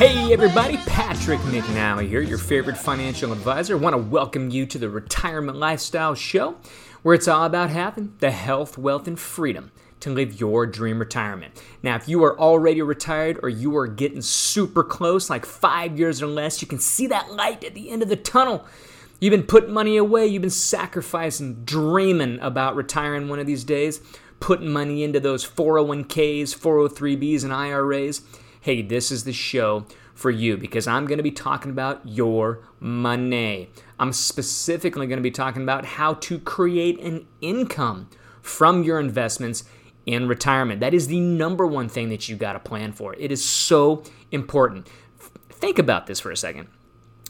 Hey everybody, Patrick McNally here, your favorite financial advisor. I want to welcome you to the Retirement Lifestyle Show, where it's all about having the health, wealth, and freedom to live your dream retirement. Now, if you are already retired or you are getting super close, like five years or less, you can see that light at the end of the tunnel. You've been putting money away, you've been sacrificing, dreaming about retiring one of these days, putting money into those 401ks, 403bs, and IRAs hey, this is the show for you because I'm going to be talking about your money. I'm specifically going to be talking about how to create an income from your investments in retirement. That is the number one thing that you got to plan for. It is so important. Think about this for a second.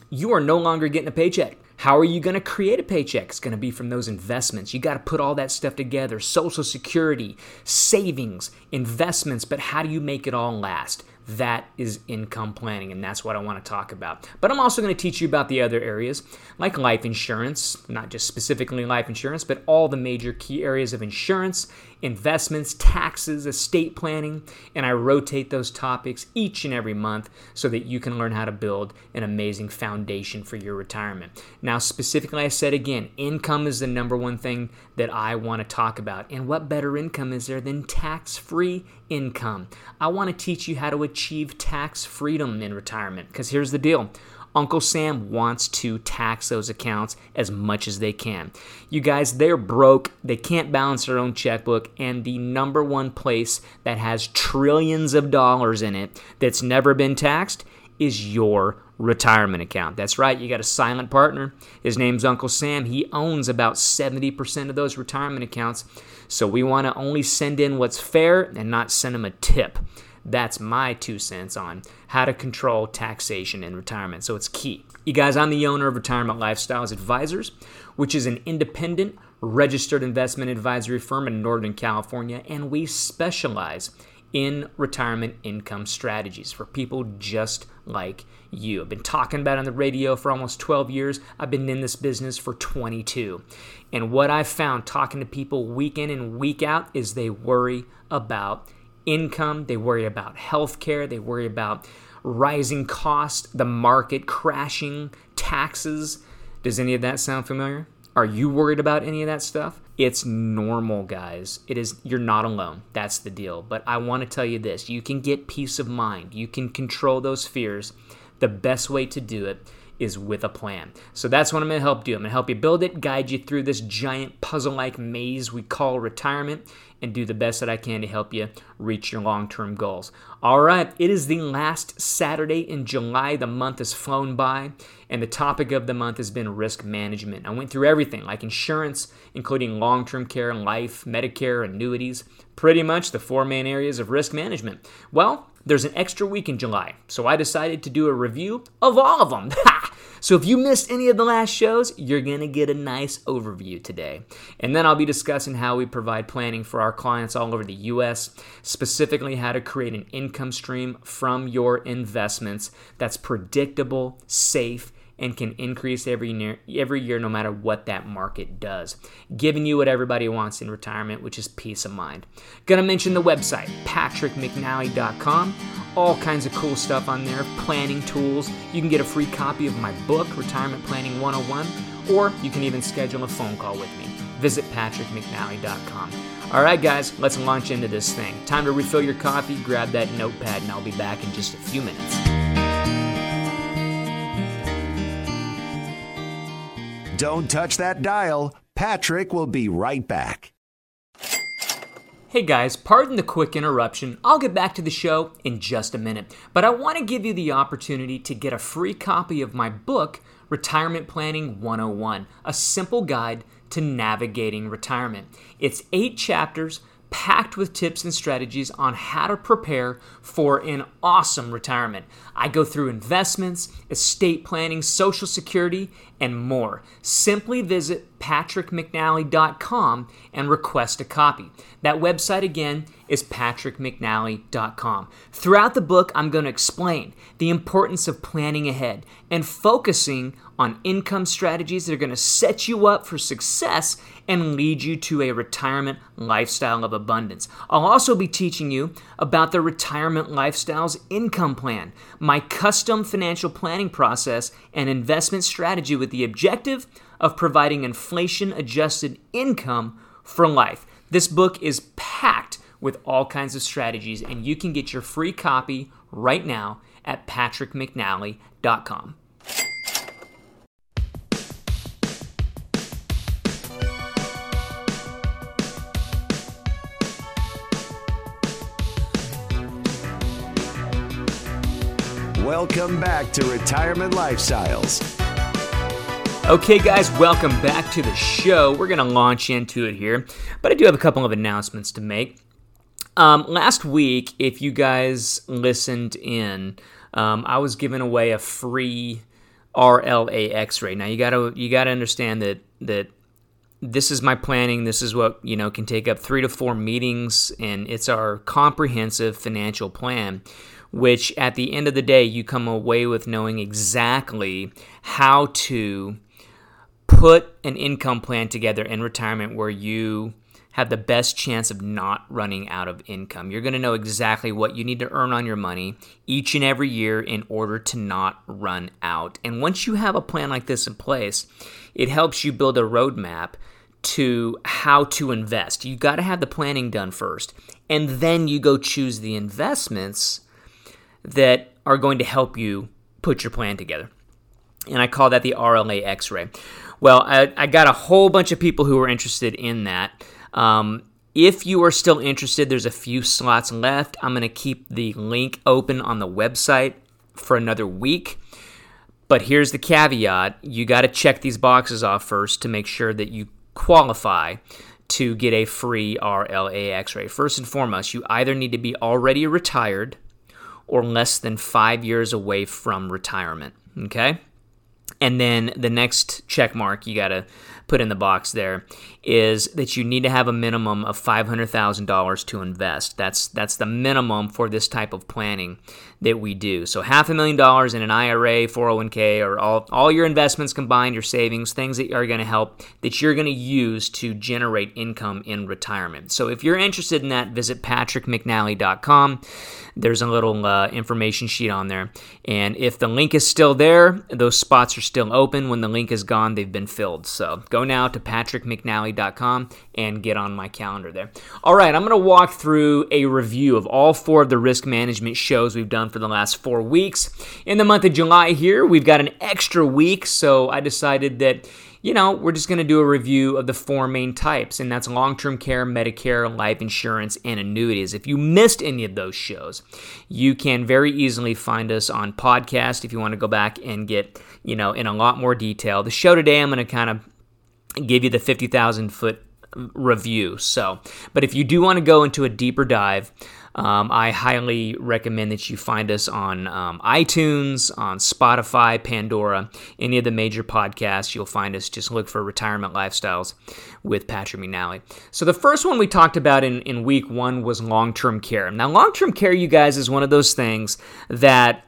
You are no longer getting a paycheck. How are you going to create a paycheck? It's going to be from those investments. You got to put all that stuff together Social Security, savings, investments, but how do you make it all last? That is income planning, and that's what I want to talk about. But I'm also going to teach you about the other areas, like life insurance, not just specifically life insurance, but all the major key areas of insurance, investments, taxes, estate planning, and I rotate those topics each and every month so that you can learn how to build an amazing foundation for your retirement. Now, specifically, I said again, income is the number one thing that I want to talk about. And what better income is there than tax free income? I want to teach you how to achieve tax freedom in retirement because here's the deal Uncle Sam wants to tax those accounts as much as they can. You guys, they're broke, they can't balance their own checkbook, and the number one place that has trillions of dollars in it that's never been taxed is your retirement account. That's right, you got a silent partner. His name's Uncle Sam. He owns about 70% of those retirement accounts. So we want to only send in what's fair and not send him a tip. That's my two cents on how to control taxation in retirement. So it's key. You guys, I'm the owner of Retirement Lifestyles Advisors, which is an independent registered investment advisory firm in Northern California, and we specialize in retirement income strategies for people just like you. I've been talking about on the radio for almost 12 years. I've been in this business for 22. And what I've found talking to people week in and week out is they worry about income, they worry about health care, they worry about rising costs, the market crashing, taxes. Does any of that sound familiar? Are you worried about any of that stuff? It's normal, guys. It is you're not alone. That's the deal. But I want to tell you this, you can get peace of mind. You can control those fears. The best way to do it is with a plan. So that's what I'm going to help do. I'm going to help you build it, guide you through this giant puzzle like maze we call retirement, and do the best that I can to help you reach your long term goals. All right, it is the last Saturday in July. The month has flown by, and the topic of the month has been risk management. I went through everything like insurance, including long term care, and life, Medicare, annuities, pretty much the four main areas of risk management. Well, there's an extra week in July, so I decided to do a review of all of them. so if you missed any of the last shows, you're to get a nice overview today. And then I'll be discussing how we provide planning for our clients all over the US, specifically how to create an income stream from your investments that's predictable, safe, and can increase every year, every year no matter what that market does, giving you what everybody wants in retirement, which is peace of mind. Gonna mention the website, patrickmcnally.com. All kinds of cool stuff on there, planning tools. You can get a free copy of my book, Retirement Planning 101, or you can even schedule a phone call with me. Visit patrickmcnally.com. All right, guys, let's launch into this thing. Time to refill your coffee, grab that notepad, and I'll be back in just a few minutes. Don't touch that dial. Patrick will be right back. Hey guys, pardon the quick interruption. I'll get back to the show in just a minute, but I want to give you the opportunity to get a free copy of my book, Retirement Planning 101, a simple guide to navigating retirement. It's eight chapters packed with tips and strategies on how to prepare for an awesome retirement. I go through investments, estate planning, social security, and more. Simply visit patrickmcnally.com and request a copy. That website again is patrickmcnally.com. Throughout the book, I'm going to explain the importance of planning ahead and focusing on income strategies that are going to set you up for success and lead you to a retirement lifestyle of abundance. I'll also be teaching you about the Retirement Lifestyles Income Plan, my custom financial planning process and investment strategy with the objective of providing inflation adjusted income for life. This book is packed with all kinds of strategies, and you can get your free copy right now at patrickmcnally.com. Welcome back to Retirement Lifestyles. Okay, guys, welcome back to the show. We're going to launch into it here, but I do have a couple of announcements to make. Um, last week, if you guys listened in, um, I was giving away a free RLA X-ray. Now you gotta you gotta understand that that this is my planning. This is what you know can take up three to four meetings, and it's our comprehensive financial plan which at the end of the day, you come away with knowing exactly how to put an income plan together in retirement where you have the best chance of not running out of income. You're going to know exactly what you need to earn on your money each and every year in order to not run out. And once you have a plan like this in place, it helps you build a roadmap to how to invest. You got to have the planning done first, and then you go choose the investments that are going to help you put your plan together. And I call that the RLA X ray. Well, I, I, got a whole bunch of people who are interested in that. Um, if you are still interested, there's a few slots left. I'm going to keep the link open on the website for another week. But here's the caveat you got to check these boxes off first to make sure that you qualify to get a free RLA x ray. First and foremost, you either need to be already retired or less than five years away from retirement. Okay? And then the next check mark you got to put in the box there is that you need to have a minimum of $500,000 to invest. That's that's the minimum for this type of planning that we do. So half a million dollars in an IRA, 401k or all all your investments combined, your savings, things that are going to help that you're going to use to generate income in retirement. So if you're interested in that, visit patrickmcnally.com. There's a little uh, information sheet on there. And if the link is still there, those spots are still open. When the link is gone, they've been filled. So go now to patrickmcnally.com and get on my calendar there. All right, I'm going to walk through a review of all four of the risk management shows we've done for the last four weeks. In the month of July here, we've got an extra week, so I decided that you know, we're just going to do a review of the four main types, and that's long term care, Medicare, life insurance, and annuities. If you missed any of those shows, you can very easily find us on podcast if you want to go back and get, you know, in a lot more detail. The show today, I'm going to kind of give you the 50,000 foot review. So, but if you do want to go into a deeper dive, um, I highly recommend that you find us on um, iTunes, on Spotify, Pandora, any of the major podcasts. You'll find us. Just look for Retirement Lifestyles with Patrick McNally. So, the first one we talked about in, in week one was long term care. Now, long term care, you guys, is one of those things that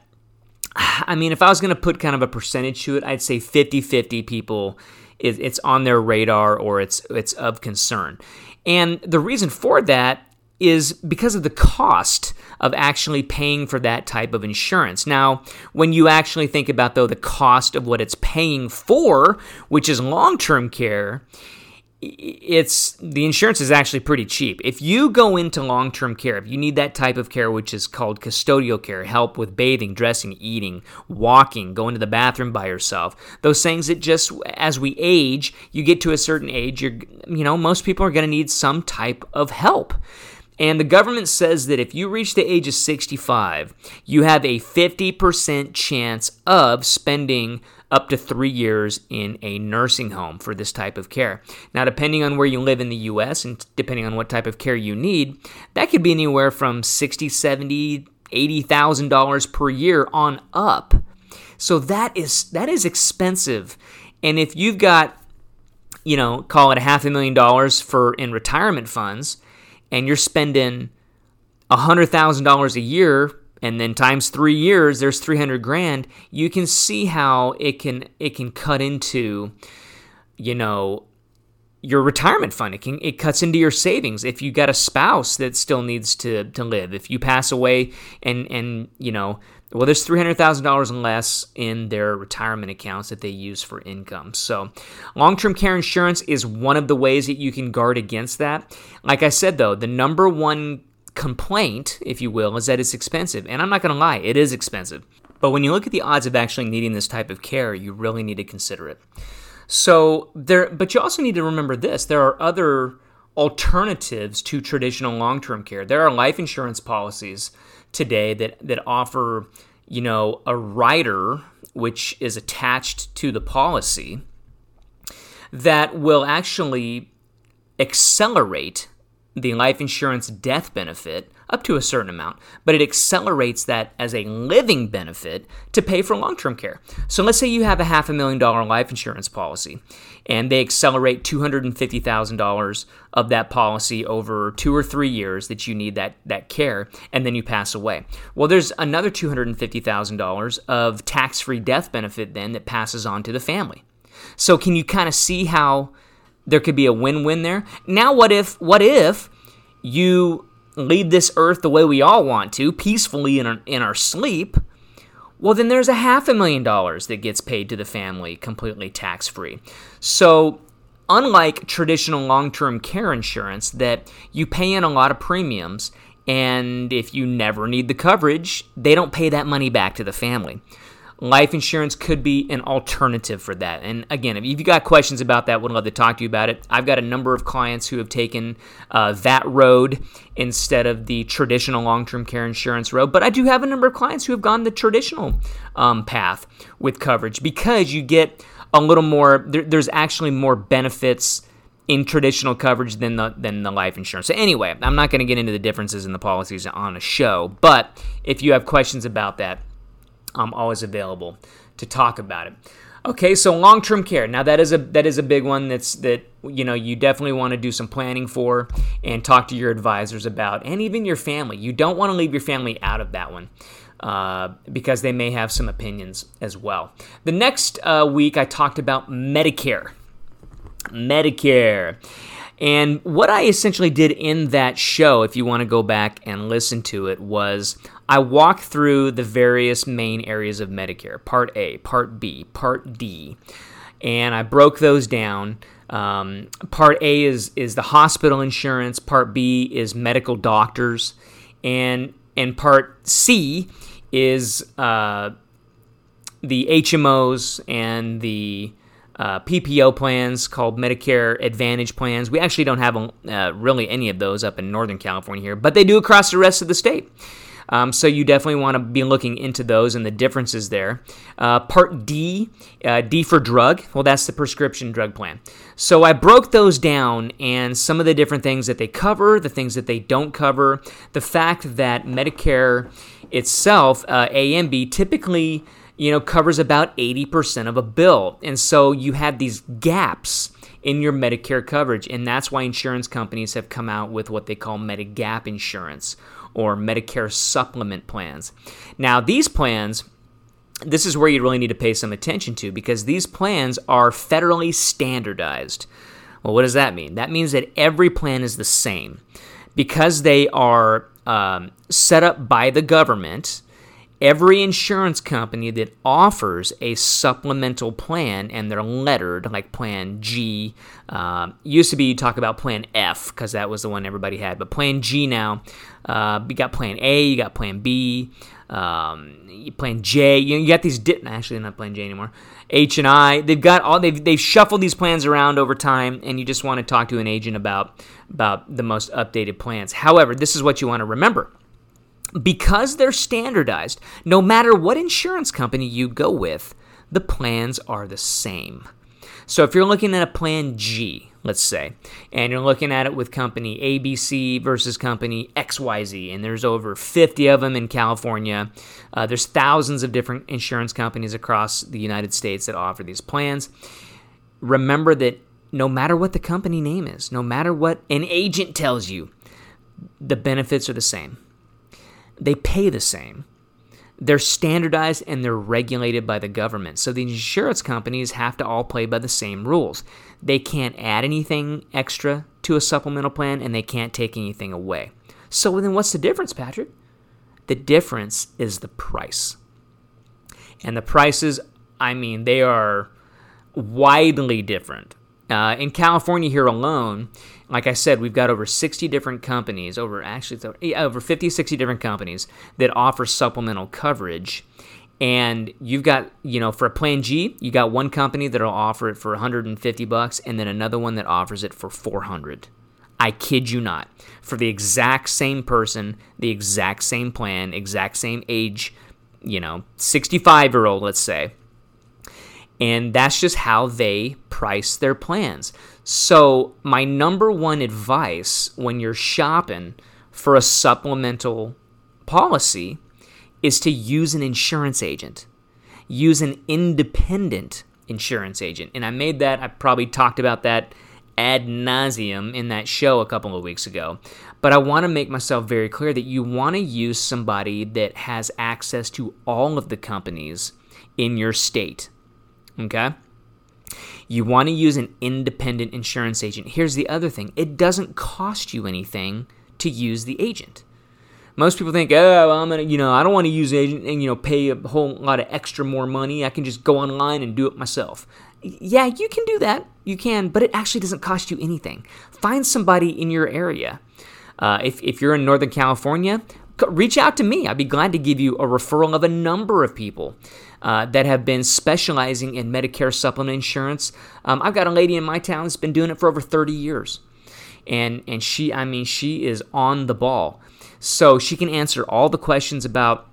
I mean, if I was going to put kind of a percentage to it, I'd say 50 50 people it's on their radar or it's it's of concern. And the reason for that is because of the cost of actually paying for that type of insurance. Now, when you actually think about though the cost of what it's paying for, which is long-term care, it's the insurance is actually pretty cheap. If you go into long term care, if you need that type of care, which is called custodial care, help with bathing, dressing, eating, walking, going to the bathroom by yourself, those things that just as we age, you get to a certain age, you're, you know, most people are going to need some type of help. And the government says that if you reach the age of 65, you have a 50% chance of spending up to three years in a nursing home for this type of care. Now, depending on where you live in the U.S. and depending on what type of care you need, that could be anywhere from 60, 70, 80,000 dollars per year on up. So that is that is expensive. And if you've got you know, call it a half a million dollars for in retirement funds and you're spending $100,000 a year and then times 3 years there's 300 grand, you can see how it can it can cut into you know your retirement fund. It can it cuts into your savings. If you got a spouse that still needs to to live, if you pass away and and you know, well, there's three hundred thousand dollars and less in their retirement accounts that they use for income. So, long term care insurance is one of the ways that you can guard against that. Like I said, though, the number one complaint, if you will, is that it's expensive. And I'm not going to lie, it is expensive. But when you look at the odds of actually needing this type of care, you really need to consider it. So there, but you also need to remember this: there are other alternatives to traditional long-term care. There are life insurance policies today that that offer, you know, a rider which is attached to the policy that will actually accelerate the life insurance death benefit up to a certain amount, but it accelerates that as a living benefit to pay for long term care. So let's say you have a half a million dollar life insurance policy and they accelerate $250,000 of that policy over two or three years that you need that, that care, and then you pass away. Well, there's another $250,000 of tax free death benefit then that passes on to the family. So can you kind of see how there could be a win-win there? Now what if what if you leave this earth the way we all want to, peacefully in our, in our sleep, well, then there's a half a million dollars that gets paid to the family completely tax free. So, unlike traditional long term care insurance, that you pay in a lot of premiums, and if you never need the coverage, they don't pay that money back to the family life insurance could be an alternative for that. And again, if you've got questions about that, would love to talk to you about it. I've got a number of clients who have taken uh, that road instead of the traditional long term care insurance road. But I do have a number of clients who have gone the traditional um, path with coverage because you get a little more, there, there's actually more benefits in traditional coverage than the than the life insurance. So anyway, I'm not going to get into the differences in the policies on a show, but if you have questions about that, I'm always available to talk about it. Okay, so long-term care. Now that is a that is a big one that's that you know you definitely want to do some planning for and talk to your advisors about and even your family. You don't want to leave your family out of that one. Uh, because they may have some opinions as well. The next uh, week, I talked about Medicare. Medicare. And what I essentially did in that show, if you want to go back and listen to it, was I walk through the various main areas of Medicare Part A, Part B, Part D, and I broke those down. Um, part A is, is the hospital insurance, Part B is medical doctors, and, and Part C is uh, the HMOs and the uh, PPO plans called Medicare Advantage plans. We actually don't have uh, really any of those up in Northern California here, but they do across the rest of the state. Um, so you definitely want to be looking into those and the differences there. Uh, part D, uh, D for drug. Well, that's the prescription drug plan. So I broke those down and some of the different things that they cover, the things that they don't cover, the fact that Medicare itself, uh, A and B, typically you know, covers about 80% of a bill. And so you have these gaps in your Medicare coverage. And that's why insurance companies have come out with what they call Medigap insurance or Medicare supplement plans. Now, these plans, this is where you really need to pay some attention to because these plans are federally standardized. Well, what does that mean? That means that every plan is the same. Because they are um, set up by the government, every insurance company that offers a supplemental plan and they're lettered like plan g uh, used to be you talk about plan f because that was the one everybody had but plan g now uh, you got plan a you got plan b um, plan j you, you got these di- actually not plan j anymore h and i they've got all they've, they've shuffled these plans around over time and you just want to talk to an agent about about the most updated plans. However this is what you want to remember because they're standardized, no matter what insurance company you go with, the plans are the same. So if you're looking at a plan G, let's say, and you're looking at it with company ABC versus company XYZ, and there's over 50 of them in California, uh, there's thousands of different insurance companies across the United States that offer these plans. Remember that no matter what the company name is, no matter what an agent tells you, the benefits are the same they pay the same. They're standardized and they're regulated by the government. So the insurance companies have to all play by the same rules. They can't add anything extra to a supplemental plan and they can't take anything away. So then what's the difference, Patrick? The difference is the price. And the prices, I mean, they are widely different. Uh, in California here alone, like I said, we've got over 60 different companies, over actually over 50, 60 different companies that offer supplemental coverage. And you've got, you know, for a plan G, you got one company that'll offer it for 150 bucks and then another one that offers it for 400. I kid you not. For the exact same person, the exact same plan, exact same age, you know, 65 year old, let's say. And that's just how they price their plans. So, my number one advice when you're shopping for a supplemental policy is to use an insurance agent. Use an independent insurance agent. And I made that, I probably talked about that ad nauseum in that show a couple of weeks ago. But I want to make myself very clear that you want to use somebody that has access to all of the companies in your state. Okay? You want to use an independent insurance agent. Here's the other thing it doesn't cost you anything to use the agent. Most people think, oh, I'm gonna, you know, I don't want to use agent and you know pay a whole lot of extra more money. I can just go online and do it myself. Yeah, you can do that. You can, but it actually doesn't cost you anything. Find somebody in your area. Uh, if, if you're in Northern California, reach out to me. I'd be glad to give you a referral of a number of people uh, that have been specializing in Medicare supplement insurance. Um, I've got a lady in my town that's been doing it for over 30 years. And, and she, I mean, she is on the ball. So she can answer all the questions about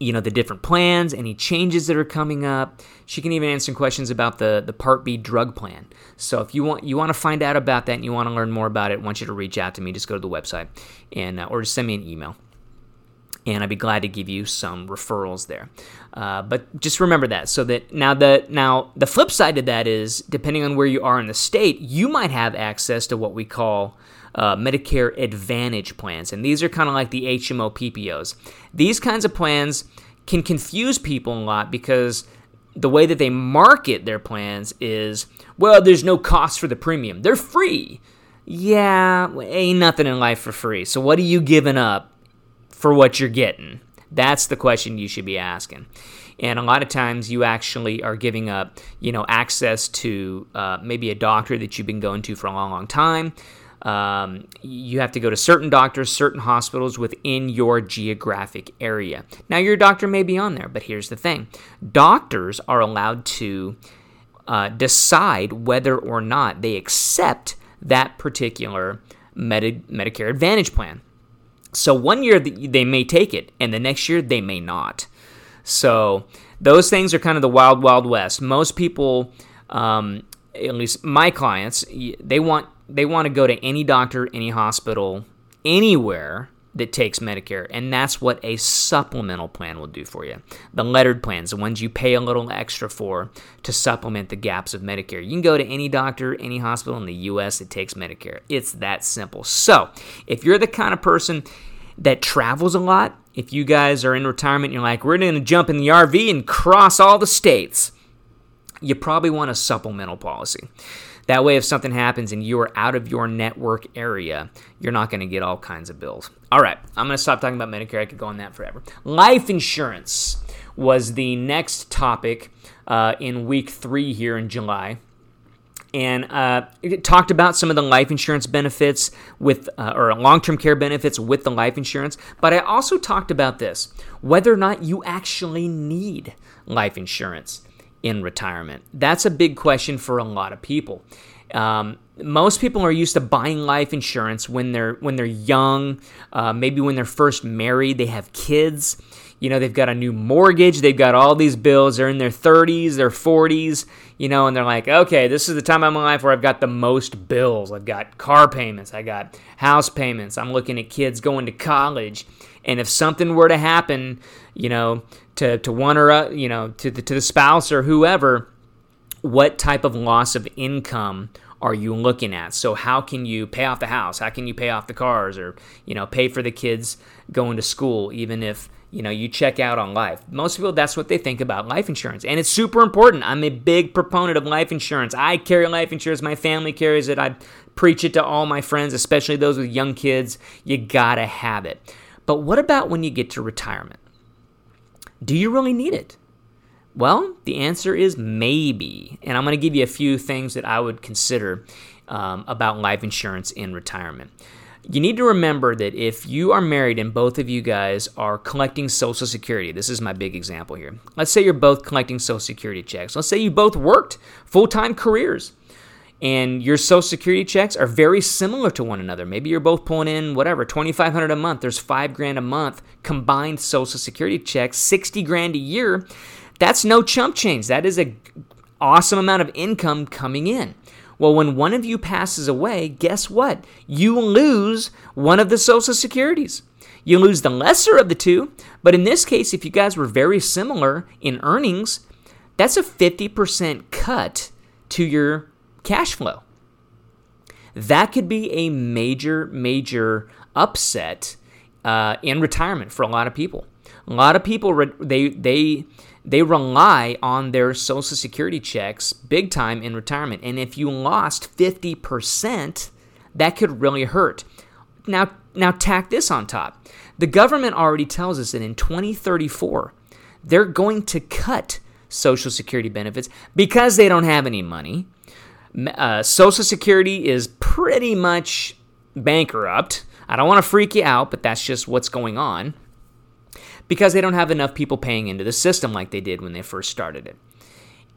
you know the different plans any changes that are coming up she can even answer questions about the the part b drug plan so if you want you want to find out about that and you want to learn more about it I want you to reach out to me just go to the website and uh, or just send me an email and I'd be glad to give you some referrals there. Uh, but just remember that, so that now the now the flip side to that is, depending on where you are in the state, you might have access to what we call uh, Medicare Advantage plans, and these are kind of like the HMO PPOs. These kinds of plans can confuse people a lot because the way that they market their plans is, well, there's no cost for the premium; they're free. Yeah, ain't nothing in life for free. So what are you giving up for what you're getting? That's the question you should be asking. And a lot of times you actually are giving up, you know, access to uh, maybe a doctor that you've been going to for a long, long time. Um, you have to go to certain doctors, certain hospitals within your geographic area. Now, your doctor may be on there, but here's the thing doctors are allowed to uh, decide whether or not they accept that particular Medi- Medicare Advantage plan. So one year they may take it, and the next year they may not. So those things are kind of the wild, wild west. Most people, um, at least my clients, they want they want to go to any doctor, any hospital, anywhere that takes Medicare, and that's what a supplemental plan will do for you. The lettered plans, the ones you pay a little extra for to supplement the gaps of Medicare. You can go to any doctor, any hospital in the US that takes Medicare. It's that simple. So, if you're the kind of person that travels a lot, if you guys are in retirement, and you're like, we're going to jump in the RV and cross all the states, you probably want a supplemental policy That way, if something happens and you are out of your network area, you're not going to get all kinds of bills. All right, I'm going to stop talking about Medicare. I could go on that forever. Life insurance was the next topic uh, in week three here in July and uh, it talked about some of the life insurance benefits with uh, or long-term care benefits with the life insurance but i also talked about this whether or not you actually need life insurance in retirement that's a big question for a lot of people um, most people are used to buying life insurance when they're when they're young uh, maybe when they're first married they have kids you know, they've got a new mortgage, they've got all these bills, they're in their 30s, their 40s, you know, and they're like, okay, this is the time of my life where I've got the most bills. I've got car payments, I got house payments, I'm looking at kids going to college. And if something were to happen, you know, to, to one or, uh, you know, to the, to the spouse or whoever, what type of loss of income are you looking at? So how can you pay off the house? How can you pay off the cars or, you know, pay for the kids going to school even if you know you check out on life? Most people that's what they think about life insurance. And it's super important. I'm a big proponent of life insurance. I carry life insurance. My family carries it. I preach it to all my friends especially those with young kids. You gotta have it but what about when you get to retirement do you really need it well the answer is maybe and i'm going to give you a few things that i would consider um, about life insurance in retirement you need to remember that if you are married and both of you guys are collecting Social Security, this is my big example here. Let's say you're both collecting Social Security checks. Let's say you both worked full time careers and your Social Security checks are very similar to one another. Maybe you're both pulling in whatever, 2500 a month, there's five grand a month combined Social Security checks, 60 grand a year. That's no chump change. That is a awesome amount of income coming in. Well, when one of you passes away, guess what? You lose one of the Social Securities. You lose the lesser of the two, but in this case, if you guys were very similar in earnings, that's a 50% cut to your cash flow. That could be a major, major upset uh, in retirement for a lot of people. A lot of people they they they rely on their social security checks big time in retirement. And if you lost 50%, that could really hurt. Now, now tack this on top. The government already tells us that in 2034, they're going to cut Social Security benefits because they don't have any money. Uh, Social Security is pretty much bankrupt. I don't want to freak you out, but that's just what's going on because they don't have enough people paying into the system like they did when they first started it.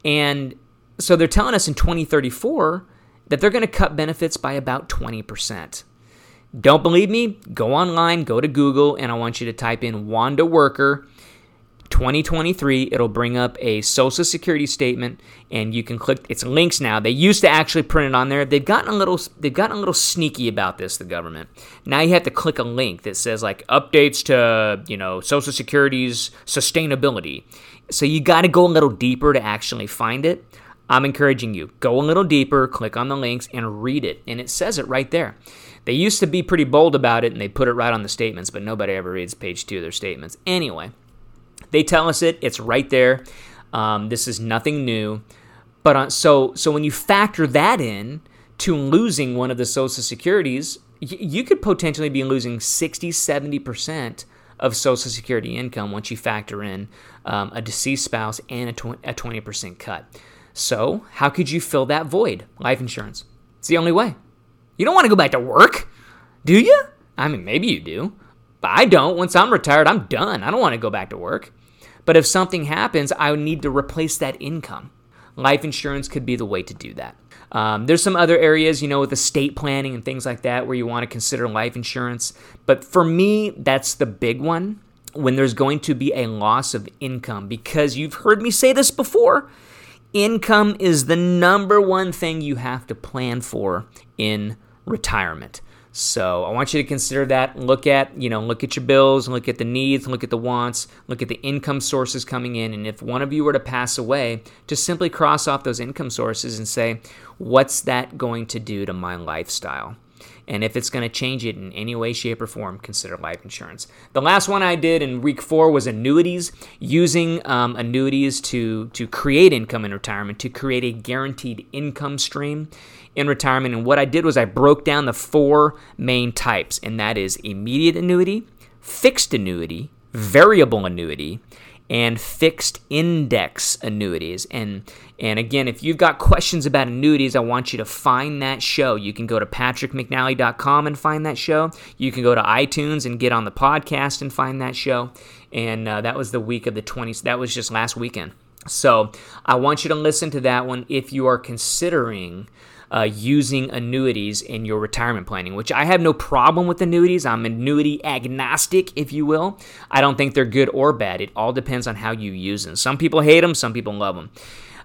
And so they're telling us in 2034 that they're going to cut benefits by about 20%. Don't believe me? Go online, go to Google, and I want you to type in Wanda Worker 2023, it'll bring up a social security statement and you can click it's links now. They used to actually print it on there. They've gotten a little they've gotten a little sneaky about this, the government. Now you have to click a link that says like updates to, you know, social security's sustainability. So you got to go a little deeper to actually find it. I'm encouraging you, go a little deeper, click on the links and read it and it says it right there. They used to be pretty bold about it and they put it right on the statements, but nobody ever reads page 2 of their statements. Anyway, they tell us it. It's right there. Um, this is nothing new. But uh, so so when you factor that in to losing one of the social securities, y- you could potentially be losing 60, 70 percent of Social Security income once you factor in um, a deceased spouse and a, a 20% cut. So, how could you fill that void? Life insurance. It's the only way. You don't want to go back to work, do you? I mean, maybe you do, but I don't. Once I'm retired, I'm done. I don't want to go back to work. But if something happens, I would need to replace that income. Life insurance could be the way to do that. Um, there's some other areas, you know, with estate planning and things like that where you want to consider life insurance. But for me, that's the big one when there's going to be a loss of income because you've heard me say this before. Income is the number one thing you have to plan for in retirement. So I want you to consider that. Look at, you know, look at your bills, look at the needs, look at the wants, look at the income sources coming in. And if one of you were to pass away, just simply cross off those income sources and say, what's that going to do to my lifestyle? And if it's going to change it in any way, shape, or form, consider life insurance. The last one I did in week four was annuities, using um, annuities to, to create income in retirement, to create a guaranteed income stream in retirement. And what I did was I broke down the four main types, and that is immediate annuity, fixed annuity, variable annuity, and fixed index annuities. And and again, if you've got questions about annuities, I want you to find that show. You can go to patrickmcnally.com and find that show. You can go to iTunes and get on the podcast and find that show. And uh, that was the week of the 20th. That was just last weekend. So I want you to listen to that one if you are considering uh, using annuities in your retirement planning, which I have no problem with annuities. I'm annuity agnostic, if you will. I don't think they're good or bad. It all depends on how you use them. Some people hate them, some people love them.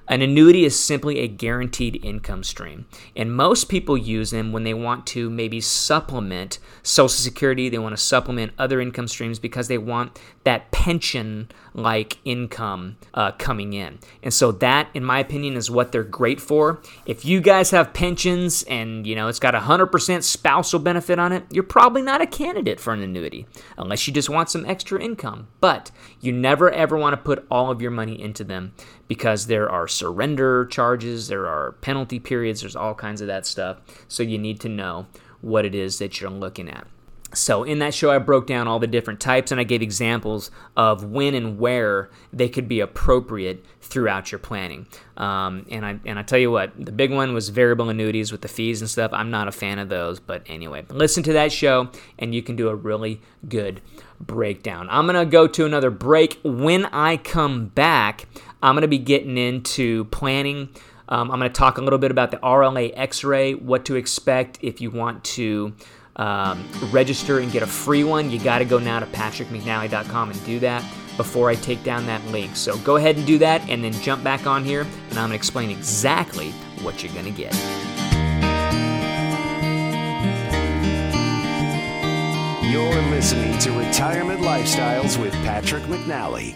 An annuity is simply a guaranteed income stream. And most people use them when they want to maybe supplement Social Security, they want to supplement other income streams because they want that pension like income uh, coming in. And so that, in my opinion, is what they're great for. If you guys have pensions and you know it's got a hundred percent spousal benefit on it, you're probably not a candidate for an annuity unless you just want some extra income. But you never ever want to put all of your money into them because there are surrender charges, there are penalty periods, there's all kinds of that stuff. So you need to know what it is that you're looking at. So, in that show, I broke down all the different types and I gave examples of when and where they could be appropriate throughout your planning. Um, and I and I tell you what, the big one was variable annuities with the fees and stuff. I'm not a fan of those, but anyway, listen to that show and you can do a really good breakdown. I'm gonna go to another break. When I come back, I'm gonna be getting into planning. Um, I'm going to talk a little bit about the RLA X ray, what to expect if you want to um, register and get a free one, you got to go now to patrickmcnally.com and do that before I take down that link. So go ahead and do that and then jump back on here, and I'm going to explain exactly what you're going to get. You're listening to Retirement Lifestyles with Patrick McNally.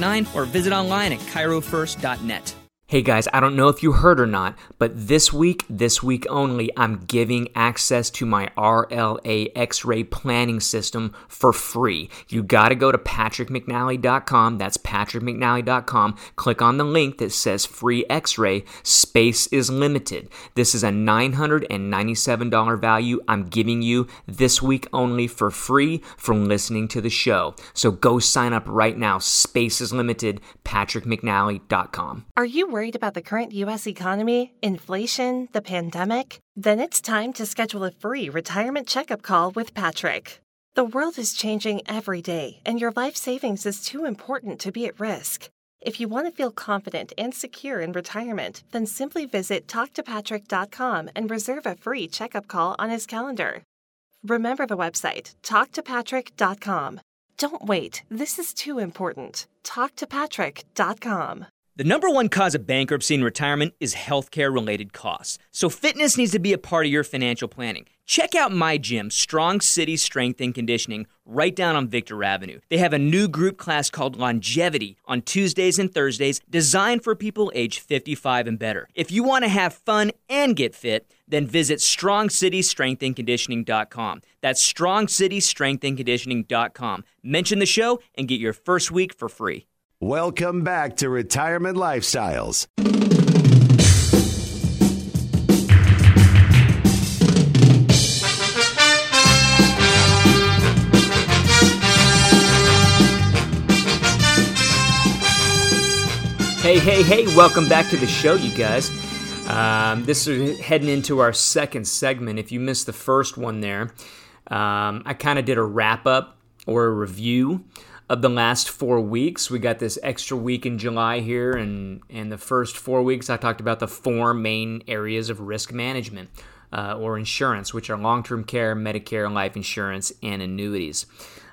or visit online at chirofirst.net. Hey guys, I don't know if you heard or not, but this week, this week only, I'm giving access to my RLA X ray planning system for free. You got to go to patrickmcnally.com. That's patrickmcnally.com. Click on the link that says free X ray. Space is limited. This is a $997 value I'm giving you this week only for free from listening to the show. So go sign up right now. Space is limited. patrickmcnally.com. Are you worried? Worried about the current U.S. economy, inflation, the pandemic? Then it's time to schedule a free retirement checkup call with Patrick. The world is changing every day, and your life savings is too important to be at risk. If you want to feel confident and secure in retirement, then simply visit talktopatrick.com and reserve a free checkup call on his calendar. Remember the website, talktopatrick.com. Don't wait, this is too important. Talktopatrick.com. The number one cause of bankruptcy in retirement is healthcare related costs. So, fitness needs to be a part of your financial planning. Check out my gym, Strong City Strength and Conditioning, right down on Victor Avenue. They have a new group class called Longevity on Tuesdays and Thursdays, designed for people age 55 and better. If you want to have fun and get fit, then visit strongcitystrengthandconditioning.com. That's strongcitystrengthandconditioning.com. Mention the show and get your first week for free. Welcome back to Retirement Lifestyles. Hey, hey, hey, welcome back to the show, you guys. Um, this is heading into our second segment. If you missed the first one there, um, I kind of did a wrap up or a review of the last four weeks. We got this extra week in July here, and and the first four weeks I talked about the four main areas of risk management. uh, or insurance, which are long term care, Medicare, life insurance, and annuities.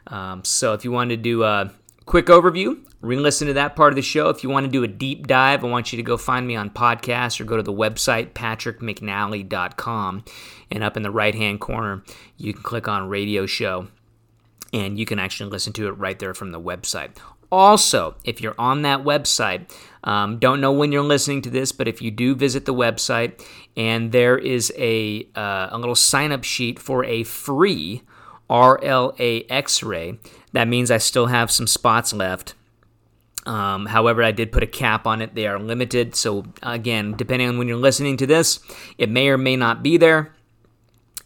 Um, so if you want to do a quick overview, re listen to that part of the show. If you want to do a deep dive, I want you to go find me on podcast or go to the website patrickmcnally.com. And up in the right hand corner, you can click on radio show and you can actually listen to it right there from the website. Also, if you're on that website, um, don't know when you're listening to this, but if you do visit the website and there is a, uh, a little sign up sheet for a free RLA x ray, that means I still have some spots left. Um, however, I did put a cap on it. They are limited. So, again, depending on when you're listening to this, it may or may not be there.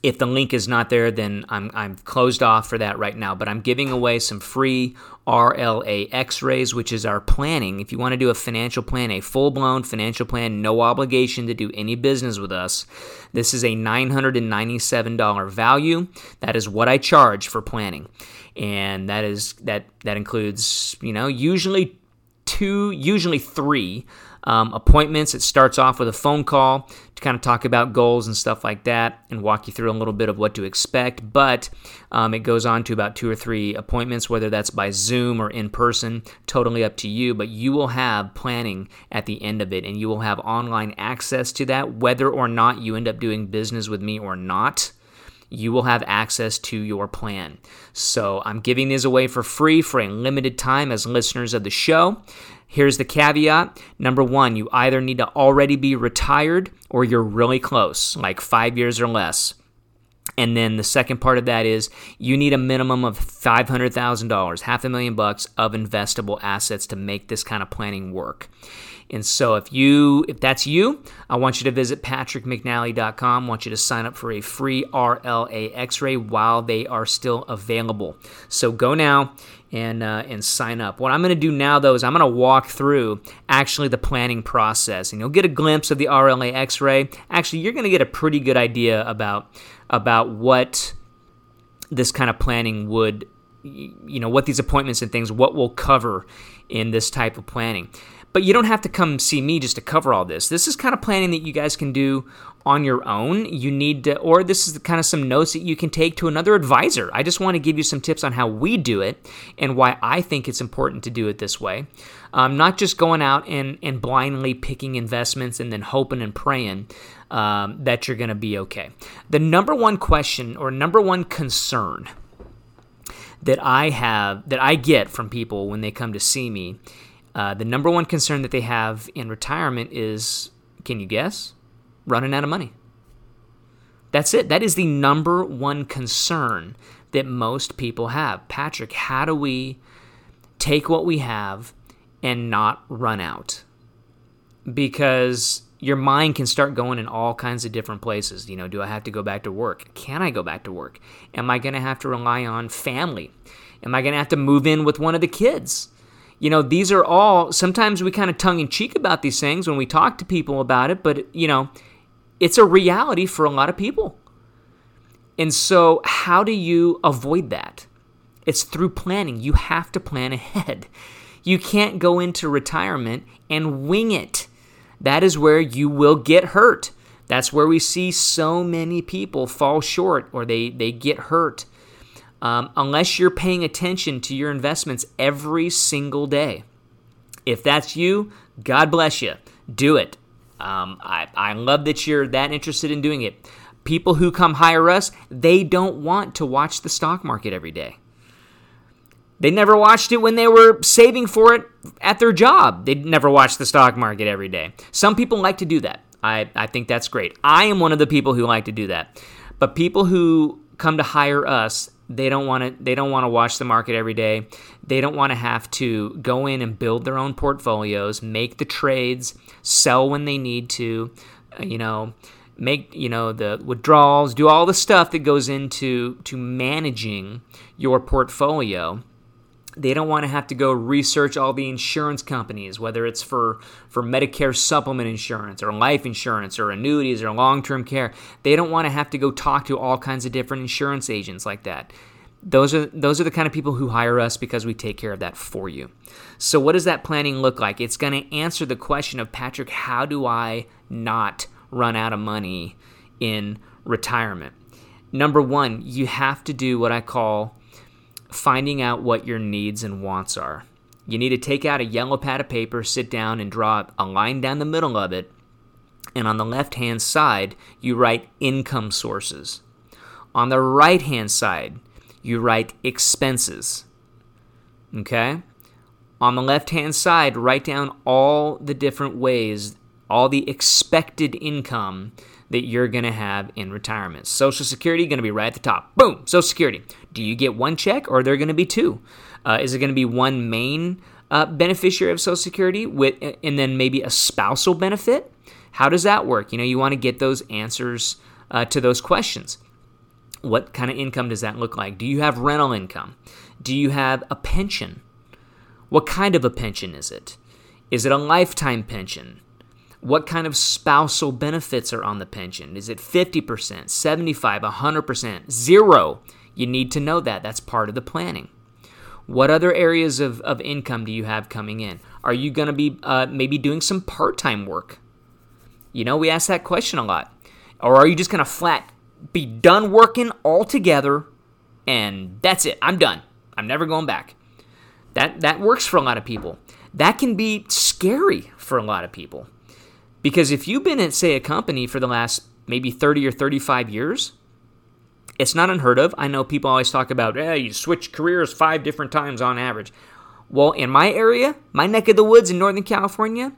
If the link is not there, then I'm, I'm closed off for that right now. But I'm giving away some free RLA x rays, which is our planning. If you want to do a financial plan, a full blown financial plan, no obligation to do any business with us, this is a $997 value. That is what I charge for planning. And that is that that includes, you know, usually two, usually three um, appointments. It starts off with a phone call kind of talk about goals and stuff like that and walk you through a little bit of what to expect. But um, it goes on to about two or three appointments, whether that's by Zoom or in person, totally up to you. But you will have planning at the end of it and you will have online access to that, whether or not you end up doing business with me or not you will have access to your plan. So I'm giving these away for free for a limited time as listeners of the show. Here's the caveat. Number one, you either need to already be retired or you're really close, like five years or less. And then the second part of that is you need a minimum of $500,000, half a million bucks of investable assets to make this kind of planning work. And so if you if that's you, I want you to visit patrickmcnally.com. I want you to sign up for a free RLA X-ray while they are still available. So go now and uh, and sign up. What I'm going to do now though is I'm going to walk through actually the planning process, and you'll get a glimpse of the RLA X-ray. Actually, you're going to get a pretty good idea about about what this kind of planning would you know what these appointments and things what we'll cover in this type of planning but you don't have to come see me just to cover all this. This is kind of planning that you guys can do on your own. You need to, or this is kind of some notes that you can take to another advisor. I just want to give you some tips on how we do it and why I think it's important to do it this way. Um, not just going out and, and blindly picking investments and then hoping and praying um, that you're going to be okay. The number one question or number one concern that I have, that I get from people when they come to see me uh, the number one concern that they have in retirement is can you guess? Running out of money. That's it. That is the number one concern that most people have. Patrick, how do we take what we have and not run out? Because your mind can start going in all kinds of different places. You know, do I have to go back to work? Can I go back to work? Am I going to have to rely on family? Am I going to have to move in with one of the kids? You know, these are all sometimes we kind of tongue in cheek about these things when we talk to people about it, but you know, it's a reality for a lot of people. And so, how do you avoid that? It's through planning. You have to plan ahead. You can't go into retirement and wing it. That is where you will get hurt. That's where we see so many people fall short or they, they get hurt um, unless you're paying attention to your investments every single day. If that's you, God bless you. Do it. Um, I, I love that you're that interested in doing it. People who come hire us, they don't want to watch the stock market every day. They never watched it when they were saving for it at their job. They never watched the stock market every day. Some people like to do that. I, I think that's great. I am one of the people who like to do that. But people who come to hire us, they don't want to they don't want to watch the market every day. They don't want to have to go in and build their own portfolios, make the trades, sell when they need to, uh, you know, make, you know, the withdrawals, do all the stuff that goes into to managing your portfolio they don't want to have to go research all the insurance companies whether it's for for medicare supplement insurance or life insurance or annuities or long-term care. They don't want to have to go talk to all kinds of different insurance agents like that. Those are those are the kind of people who hire us because we take care of that for you. So what does that planning look like? It's going to answer the question of patrick how do i not run out of money in retirement. Number one, you have to do what I call finding out what your needs and wants are. You need to take out a yellow pad of paper, sit down, and draw a line down the middle of it. And on the left hand side, you write income sources. On the right hand side, you write expenses. Okay? On the left hand side, write down all the different ways, all the expected income that you're going to have in retirement. Social Security going to be right at the top. Boom, Social Security. Do you get one check or are there going to be two? Uh, is it going to be one main uh, beneficiary of Social Security with, and then maybe a spousal benefit? How does that work? You know, you want to get those answers uh, to those questions. What kind of income does that look like? Do you have rental income? Do you have a pension? What kind of a pension is it? Is it a lifetime pension? What kind of spousal benefits are on the pension? Is it 50%, 75, 100%, zero? You need to know that. That's part of the planning. What other areas of, of income do you have coming in? Are you going to be uh, maybe doing some part time work? You know, we ask that question a lot. Or are you just going to flat be done working altogether and that's it? I'm done. I'm never going back. That, that works for a lot of people. That can be scary for a lot of people. Because if you've been at, say, a company for the last maybe 30 or 35 years, it's not unheard of. I know people always talk about, eh, you switch careers five different times on average. Well, in my area, my neck of the woods in Northern California,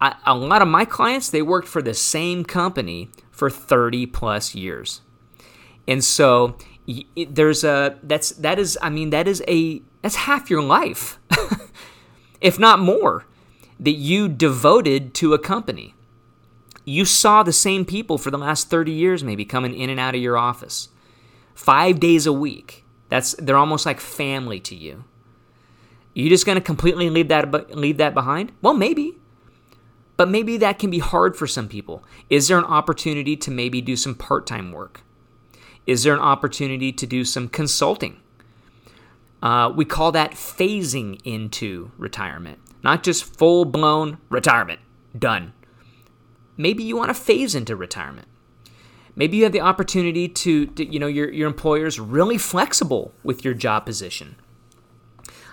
I, a lot of my clients, they worked for the same company for 30 plus years. And so there's a, that's, that is, I mean, that is a, that's half your life, if not more that you devoted to a company. You saw the same people for the last 30 years, maybe coming in and out of your office five days a week. That's they're almost like family to you. You just going to completely leave that leave that behind? Well, maybe. But maybe that can be hard for some people. Is there an opportunity to maybe do some part-time work? Is there an opportunity to do some consulting? Uh, we call that phasing into retirement not just full blown retirement. Done. Maybe you want to phase into retirement. Maybe you have the opportunity to, to, you know, your, your employer's really flexible with your job position.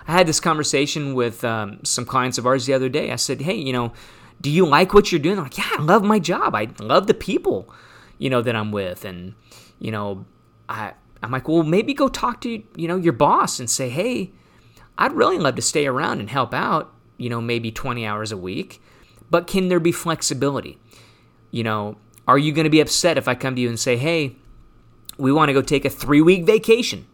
I had this conversation with um, some clients of ours the other day. I said, hey, you know, do you like what you're doing? They're like, yeah, I love my job. I love the people, you know, that I'm with. And, you know, I, I'm like, well, maybe go talk to, you know, your boss and say, hey, I'd really love to stay around and help out you know, maybe 20 hours a week, but can there be flexibility? You know, are you going to be upset if I come to you and say, hey, we want to go take a three week vacation?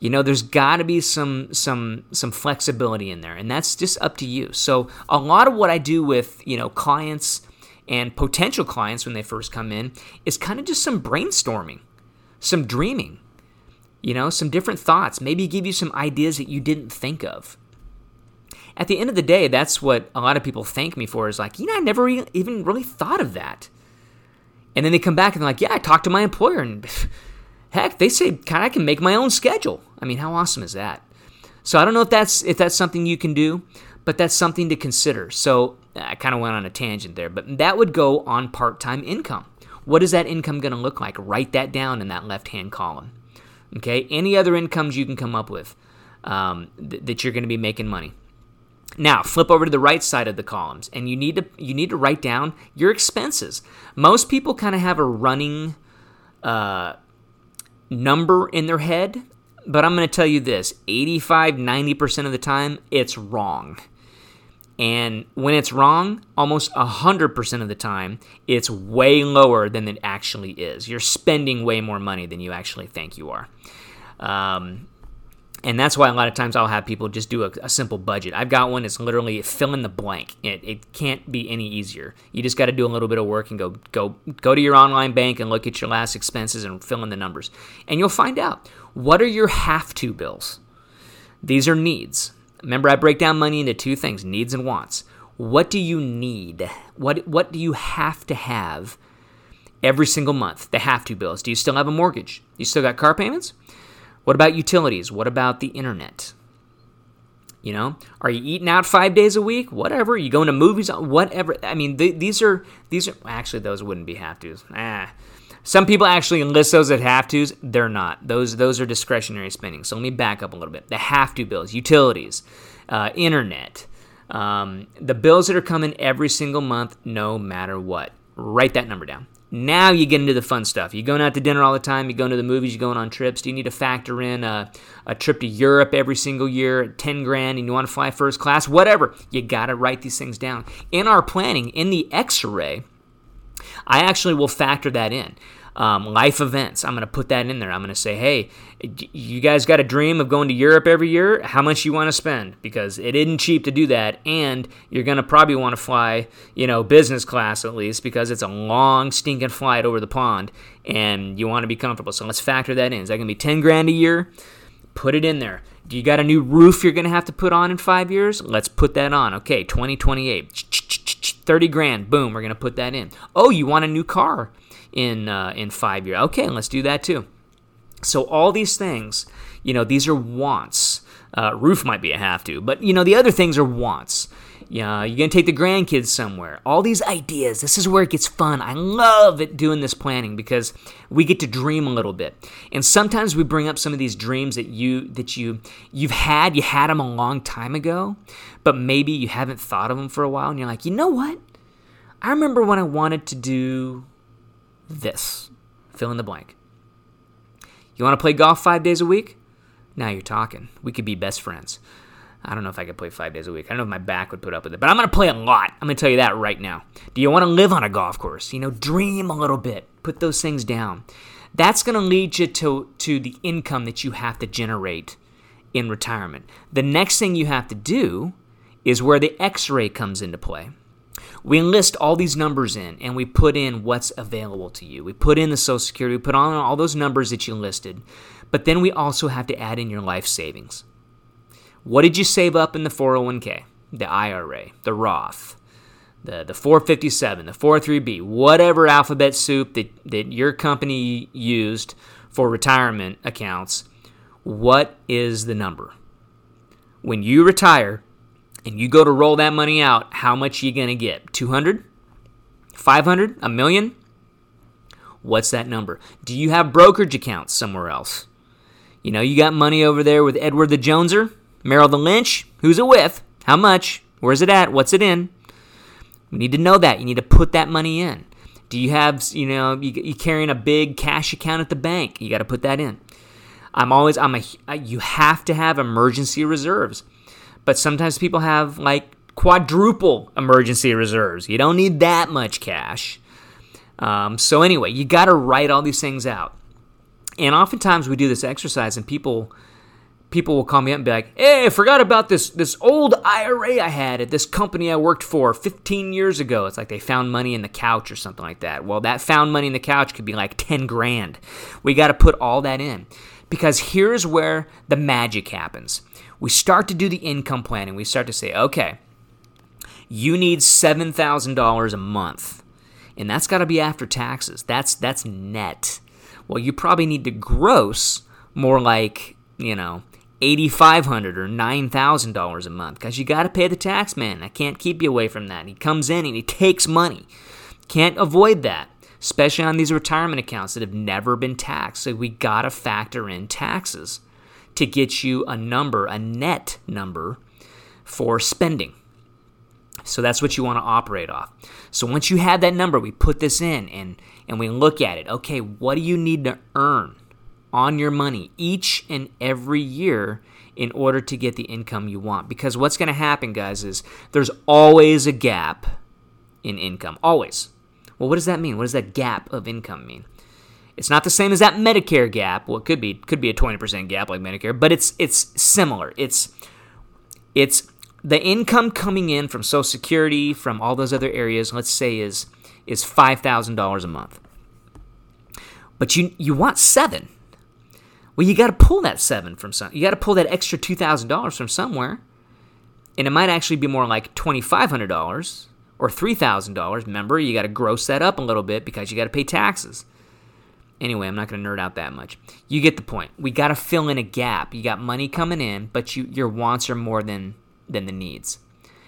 You know, there's got to be some some some flexibility in there, and that's just up to you. So a lot of what I do with you know clients and potential clients when they first come in is kind of just some brainstorming, some dreaming, you know, some different thoughts. Maybe give you some ideas that you didn't think of at the end of the day, that's what a lot of people thank me for is like, you know, I never even really thought of that. And then they come back and they're like, yeah, I talked to my employer and heck, they say kind of I can make my own schedule. I mean, how awesome is that? So I don't know if that's if that's something you can do, but that's something to consider. So I kind of went on a tangent there, but that would go on part-time income. What is that income going to look like? Write that down in that left-hand column. Okay, any other incomes you can come up with um, th- that you're going to be making money. Now, flip over to the right side of the columns and you need to you need to write down your expenses. Most people kind of have a running uh, number in their head, but I'm going to tell you this, 85 90% of the time it's wrong. And when it's wrong, almost 100% of the time, it's way lower than it actually is. You're spending way more money than you actually think you are. Um, and that's why a lot of times I'll have people just do a, a, simple budget. I've got one that's literally fill in the blank. It, it can't be any easier. You just got to do a little bit of work and go go go to your online bank and look at your last expenses and fill in the numbers, and you'll find out what are your have to bills. These are needs. Remember, I break down money into two things: needs and wants. What do you need? What what do you have to have every single month? The have to bills. Do you still have a mortgage? You still got car payments? What about utilities? What about the internet? You know, are you eating out five days a week? Whatever. You going to movies? Whatever. I mean, th- these are these are actually those wouldn't be have tos. Ah, Some people actually list those as have tos. They're not. Those those are discretionary spending. So let me back up a little bit. The have to bills, utilities, uh, internet, um, the bills that are coming every single month, no matter what. Write that number down. Now you get into the fun stuff. You're going out to dinner all the time. You're going to the movies. You're going on trips. Do you need to factor in a, a trip to Europe every single year at 10 grand and you want to fly first class? Whatever. You got to write these things down. In our planning, in the x ray, I actually will factor that in um, life events. I'm going to put that in there. I'm going to say, hey, you guys got a dream of going to Europe every year? How much you want to spend? Because it isn't cheap to do that, and you're going to probably want to fly, you know, business class at least because it's a long stinking flight over the pond, and you want to be comfortable. So let's factor that in. Is that going to be 10 grand a year? Put it in there. Do you got a new roof you're going to have to put on in five years? Let's put that on. Okay, 2028. 30 grand. Boom, we're going to put that in. Oh, you want a new car in uh, in five years. Okay, let's do that too. So all these things, you know, these are wants. Uh, roof might be a have to, but you know the other things are wants. Yeah, you're gonna take the grandkids somewhere. All these ideas. This is where it gets fun. I love it doing this planning because we get to dream a little bit. And sometimes we bring up some of these dreams that you that you you've had. You had them a long time ago, but maybe you haven't thought of them for a while. And you're like, you know what? I remember when I wanted to do this. Fill in the blank. You want to play golf five days a week? Now you're talking. We could be best friends. I don't know if I could play five days a week. I don't know if my back would put up with it, but I'm going to play a lot. I'm going to tell you that right now. Do you want to live on a golf course? You know, dream a little bit. Put those things down. That's going to lead you to, to the income that you have to generate in retirement. The next thing you have to do is where the x ray comes into play. We enlist all these numbers in and we put in what's available to you. We put in the Social Security, we put on all those numbers that you listed, but then we also have to add in your life savings. What did you save up in the 401k, the IRA, the Roth, the, the 457, the 43B, whatever alphabet soup that, that your company used for retirement accounts? What is the number? When you retire, and you go to roll that money out, how much are you going to get? 200? 500? A million? What's that number? Do you have brokerage accounts somewhere else? You know, you got money over there with Edward the Joneser, Merrill the Lynch. Who's it with? How much? Where's it at? What's it in? We need to know that. You need to put that money in. Do you have, you know, you, you carrying a big cash account at the bank? You got to put that in. I'm always, I'm a, you have to have emergency reserves. But sometimes people have like quadruple emergency reserves. You don't need that much cash. Um, so, anyway, you got to write all these things out. And oftentimes we do this exercise, and people people will call me up and be like, "Hey, I forgot about this this old IRA I had at this company I worked for 15 years ago." It's like they found money in the couch or something like that. Well, that found money in the couch could be like 10 grand. We got to put all that in because here's where the magic happens we start to do the income planning. We start to say, okay, you need $7,000 a month. And that's got to be after taxes. That's that's net. Well, you probably need to gross more like, you know, 8500 or $9,000 a month because you got to pay the tax man. I can't keep you away from that. He comes in and he takes money. Can't avoid that, especially on these retirement accounts that have never been taxed. So we got to factor in taxes to get you a number, a net number for spending. So that's what you want to operate off. So once you have that number, we put this in and, and we look at it. Okay, what do you need to earn on your money each and every year in order to get the income you want? Because what's going to happen, guys, is there's always a gap in income. Always. Well, what does that mean? What does that gap of income mean? It's not the same as that Medicare gap. Well, it could be could be a 20% gap like Medicare, but it's it's similar. It's it's the income coming in from Social Security, from all those other areas, let's say is is $5,000 a month. But you you want 7. Well, you got to pull that 7 from some. You got to pull that extra $2,000 from somewhere. And it might actually be more like $2,500 or $3,000. Remember, you got to gross that up a little bit because you got to pay taxes. Anyway, I'm not going to nerd out that much. You get the point. We got to fill in a gap. You got money coming in, but you, your wants are more than than the needs.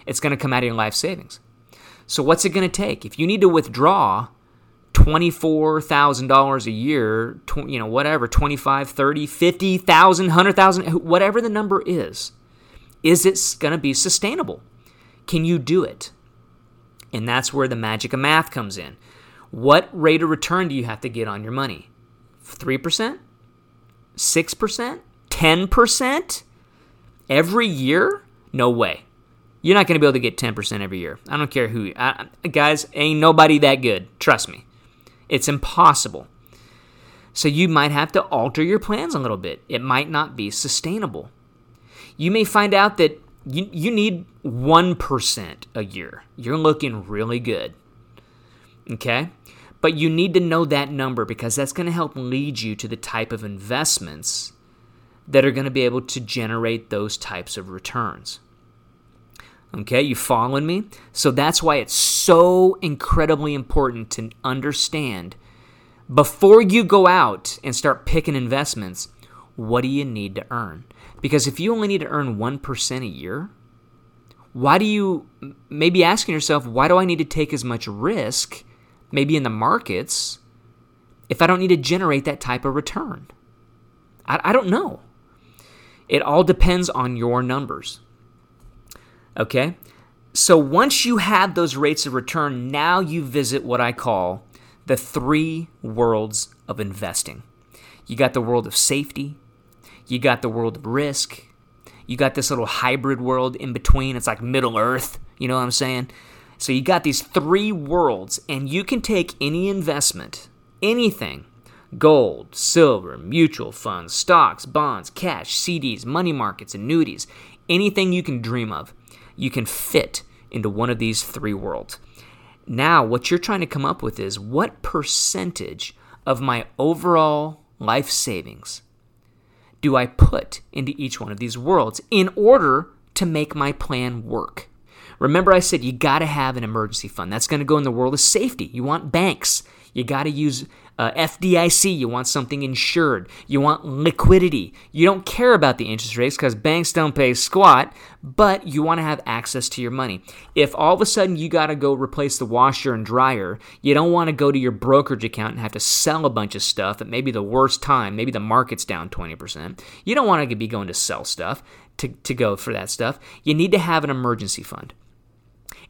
It's going to come out of your life savings. So what's it going to take? If you need to withdraw $24,000 a year, tw- you know, whatever, 25, 30, 50,000, 100,000, whatever the number is, is it going to be sustainable? Can you do it? And that's where the magic of math comes in. What rate of return do you have to get on your money? 3%? 6%? 10%? Every year? No way. You're not going to be able to get 10% every year. I don't care who. I, guys, ain't nobody that good. Trust me. It's impossible. So you might have to alter your plans a little bit. It might not be sustainable. You may find out that you, you need 1% a year. You're looking really good. Okay? But you need to know that number because that's going to help lead you to the type of investments that are going to be able to generate those types of returns. Okay, you following me? So that's why it's so incredibly important to understand before you go out and start picking investments, what do you need to earn? Because if you only need to earn 1% a year, why do you maybe asking yourself, why do I need to take as much risk, maybe in the markets, if I don't need to generate that type of return? I, I don't know. It all depends on your numbers. Okay? So once you have those rates of return, now you visit what I call the three worlds of investing. You got the world of safety, you got the world of risk, you got this little hybrid world in between. It's like Middle Earth, you know what I'm saying? So you got these three worlds, and you can take any investment, anything gold, silver, mutual funds, stocks, bonds, cash, CDs, money markets, annuities, anything you can dream of you can fit into one of these three worlds. Now, what you're trying to come up with is what percentage of my overall life savings do I put into each one of these worlds in order to make my plan work? Remember, I said you got to have an emergency fund. That's going to go in the world of safety. You want banks. You got to use uh, FDIC, you want something insured. You want liquidity. You don't care about the interest rates because banks don't pay squat, but you want to have access to your money. If all of a sudden you got to go replace the washer and dryer, you don't want to go to your brokerage account and have to sell a bunch of stuff at maybe the worst time, maybe the market's down 20%. You don't want to be going to sell stuff to, to go for that stuff. You need to have an emergency fund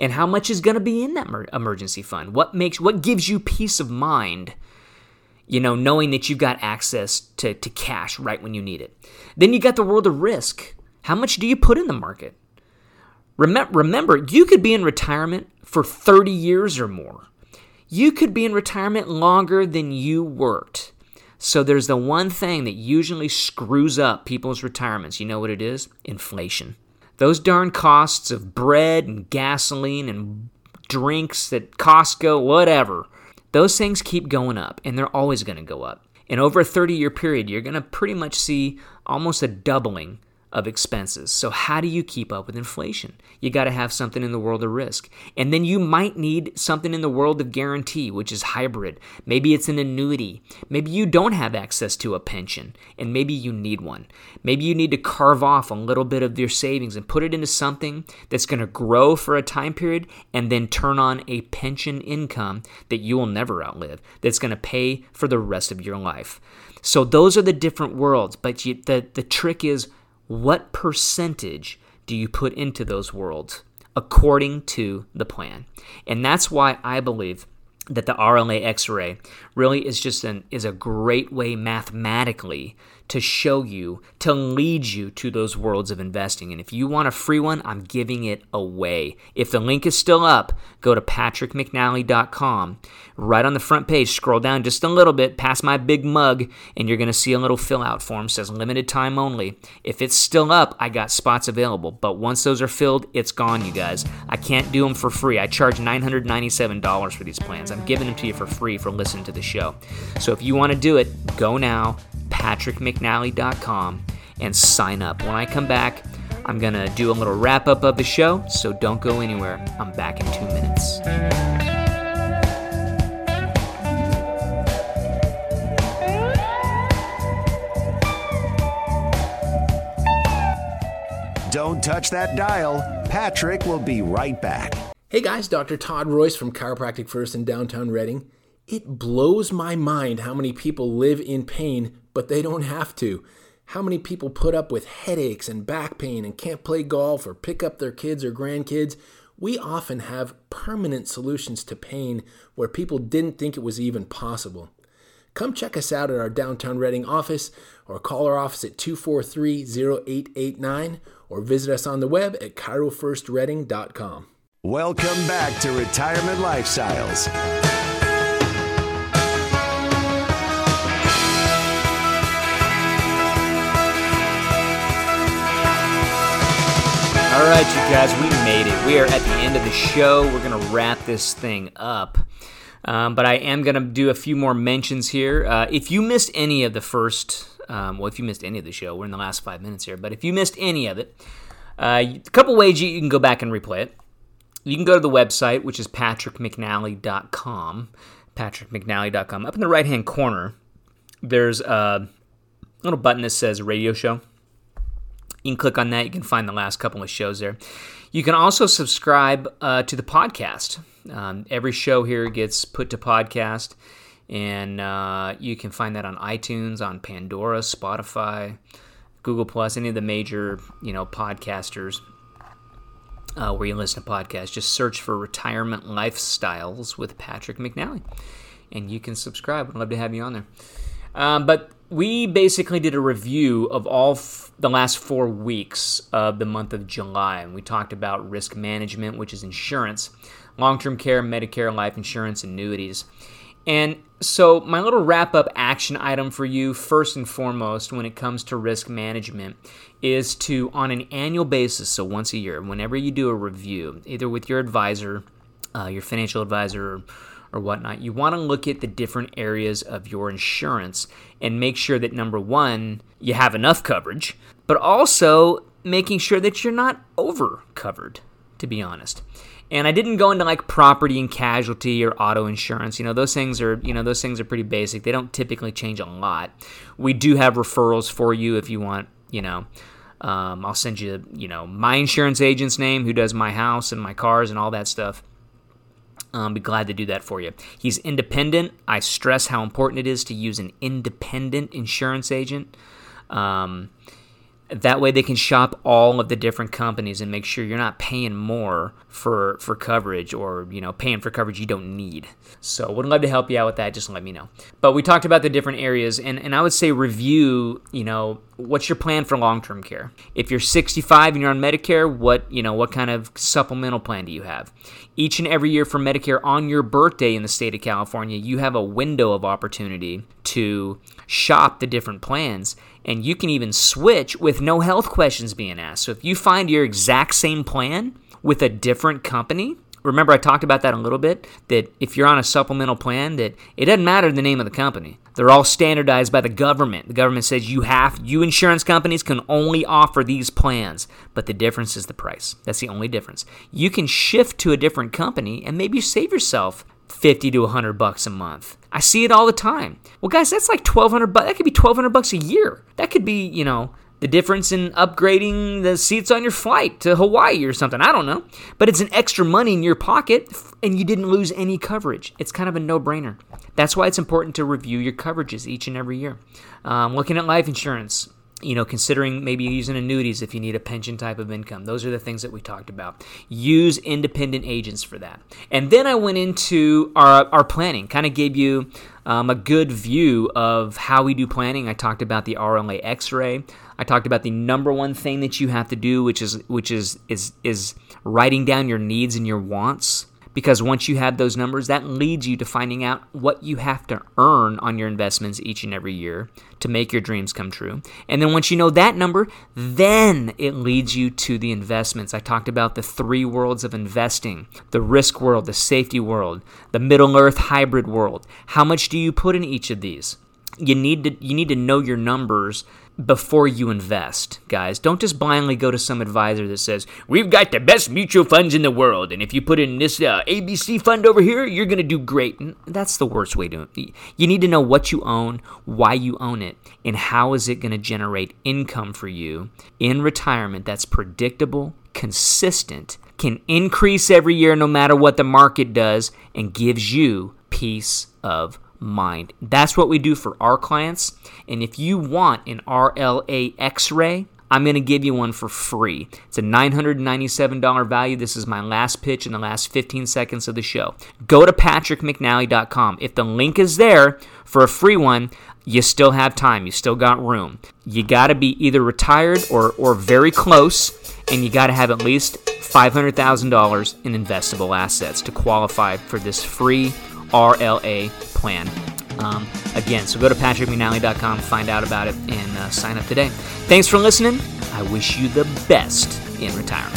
and how much is going to be in that emergency fund what makes what gives you peace of mind you know, knowing that you've got access to, to cash right when you need it. Then you got the world of risk. How much do you put in the market? Remember, remember, you could be in retirement for 30 years or more. You could be in retirement longer than you worked. So there's the one thing that usually screws up people's retirements. You know what it is? Inflation. Those darn costs of bread and gasoline and drinks at Costco, whatever those things keep going up, and they're always going to go up. And over a 30 year period, you're going to pretty much see almost a doubling of expenses. So, how do you keep up with inflation? You got to have something in the world of risk. And then you might need something in the world of guarantee, which is hybrid. Maybe it's an annuity. Maybe you don't have access to a pension, and maybe you need one. Maybe you need to carve off a little bit of your savings and put it into something that's going to grow for a time period and then turn on a pension income that you will never outlive, that's going to pay for the rest of your life. So, those are the different worlds. But you, the, the trick is, what percentage do you put into those worlds according to the plan? And that's why I believe that the RLA X-ray really is just an is a great way mathematically to show you, to lead you to those worlds of investing. And if you want a free one, I'm giving it away. If the link is still up, go to patrickmcnally.com. Right on the front page, scroll down just a little bit past my big mug, and you're going to see a little fill out form. Says limited time only. If it's still up, I got spots available. But once those are filled, it's gone, you guys. I can't do them for free. I charge $997 for these plans. I'm giving them to you for free for listening to the show. So if you want to do it, go now patrickmcnally.com and sign up. When I come back, I'm going to do a little wrap up of the show, so don't go anywhere. I'm back in two minutes. Don't touch that dial. Patrick will be right back. Hey guys, Dr. Todd Royce from Chiropractic First in downtown Reading. It blows my mind how many people live in pain, but they don't have to. How many people put up with headaches and back pain and can't play golf or pick up their kids or grandkids? We often have permanent solutions to pain where people didn't think it was even possible. Come check us out at our downtown Reading office or call our office at 243 0889 or visit us on the web at chirofirstreading.com. Welcome back to Retirement Lifestyles. All right, you guys, we made it. We are at the end of the show. We're going to wrap this thing up. Um, but I am going to do a few more mentions here. Uh, if you missed any of the first, um, well, if you missed any of the show, we're in the last five minutes here, but if you missed any of it, uh, a couple ways you, you, can go back and replay it. You can go to the website, which is patrickmcnally.com. Patrickmcnally.com. Up in the right hand corner, there's a little button that says radio show. You can click on that. You can find the last couple of shows there. You can also subscribe uh, to the podcast. Um, every show here gets put to podcast, and uh, you can find that on iTunes, on Pandora, Spotify, Google Plus, any of the major you know podcasters uh, where you listen to podcasts. Just search for "Retirement Lifestyles" with Patrick McNally, and you can subscribe. I'd love to have you on there. Um, but we basically did a review of all f- the last four weeks of the month of July, and we talked about risk management, which is insurance, long term care, Medicare, life insurance, annuities. And so, my little wrap up action item for you, first and foremost, when it comes to risk management, is to, on an annual basis, so once a year, whenever you do a review, either with your advisor, uh, your financial advisor, or whatnot, you want to look at the different areas of your insurance and make sure that number one, you have enough coverage, but also making sure that you're not over covered, to be honest. And I didn't go into like property and casualty or auto insurance. You know, those things are, you know, those things are pretty basic. They don't typically change a lot. We do have referrals for you if you want, you know, um, I'll send you, you know, my insurance agent's name who does my house and my cars and all that stuff. Um, be glad to do that for you. He's independent. I stress how important it is to use an independent insurance agent. Um, that way they can shop all of the different companies and make sure you're not paying more for for coverage or you know paying for coverage you don't need. So would love to help you out with that. Just let me know. But we talked about the different areas and, and i would say review you know what's your plan for long-term care? If you're 65 and you're on medicare what you know what kind of supplemental plan do you have? Each and every year for medicare on your birthday in the state of california you have a window of opportunity to shop the different plans and you can even switch with no health questions being asked. So if you find your exact same plan with a different company, remember I talked about that a little bit that if you're on a supplemental plan that it doesn't matter the name of the company. They're all standardized by the government. The government says you have you insurance companies can only offer these plans, but the difference is the price. That's the only difference. You can shift to a different company and maybe save yourself 50 to 100 bucks a month. I see it all the time. Well, guys, that's like 1200 bucks. That could be 1200 bucks a year. That could be, you know, the difference in upgrading the seats on your flight to Hawaii or something. I don't know. But it's an extra money in your pocket and you didn't lose any coverage. It's kind of a no brainer. That's why it's important to review your coverages each and every year. Um, looking at life insurance, you know, considering maybe using annuities if you need a pension type of income. Those are the things that we talked about. Use independent agents for that. And then I went into our, our planning, kind of gave you um, a good view of how we do planning. I talked about the RLA X-ray. I talked about the number one thing that you have to do, which is which is is is writing down your needs and your wants because once you have those numbers, that leads you to finding out what you have to earn on your investments each and every year to make your dreams come true. And then once you know that number, then it leads you to the investments. I talked about the three worlds of investing the risk world, the safety world, the middle earth hybrid world. How much do you put in each of these? You need to you need to know your numbers before you invest, guys. Don't just blindly go to some advisor that says, We've got the best mutual funds in the world, and if you put in this uh, ABC fund over here, you're going to do great. That's the worst way to. You need to know what you own, why you own it, and how is it going to generate income for you in retirement that's predictable, consistent, can increase every year no matter what the market does, and gives you peace of mind. That's what we do for our clients. And if you want an RLA x ray, I'm going to give you one for free. It's a $997 value. This is my last pitch in the last 15 seconds of the show. Go to patrickmcnally.com. If the link is there for a free one, you still have time. You still got room. You got to be either retired or, or very close, and you got to have at least $500,000 in investable assets to qualify for this free RLA plan. Um, again, so go to patrickmcnally.com, find out about it, and uh, sign up today. Thanks for listening. I wish you the best in retirement.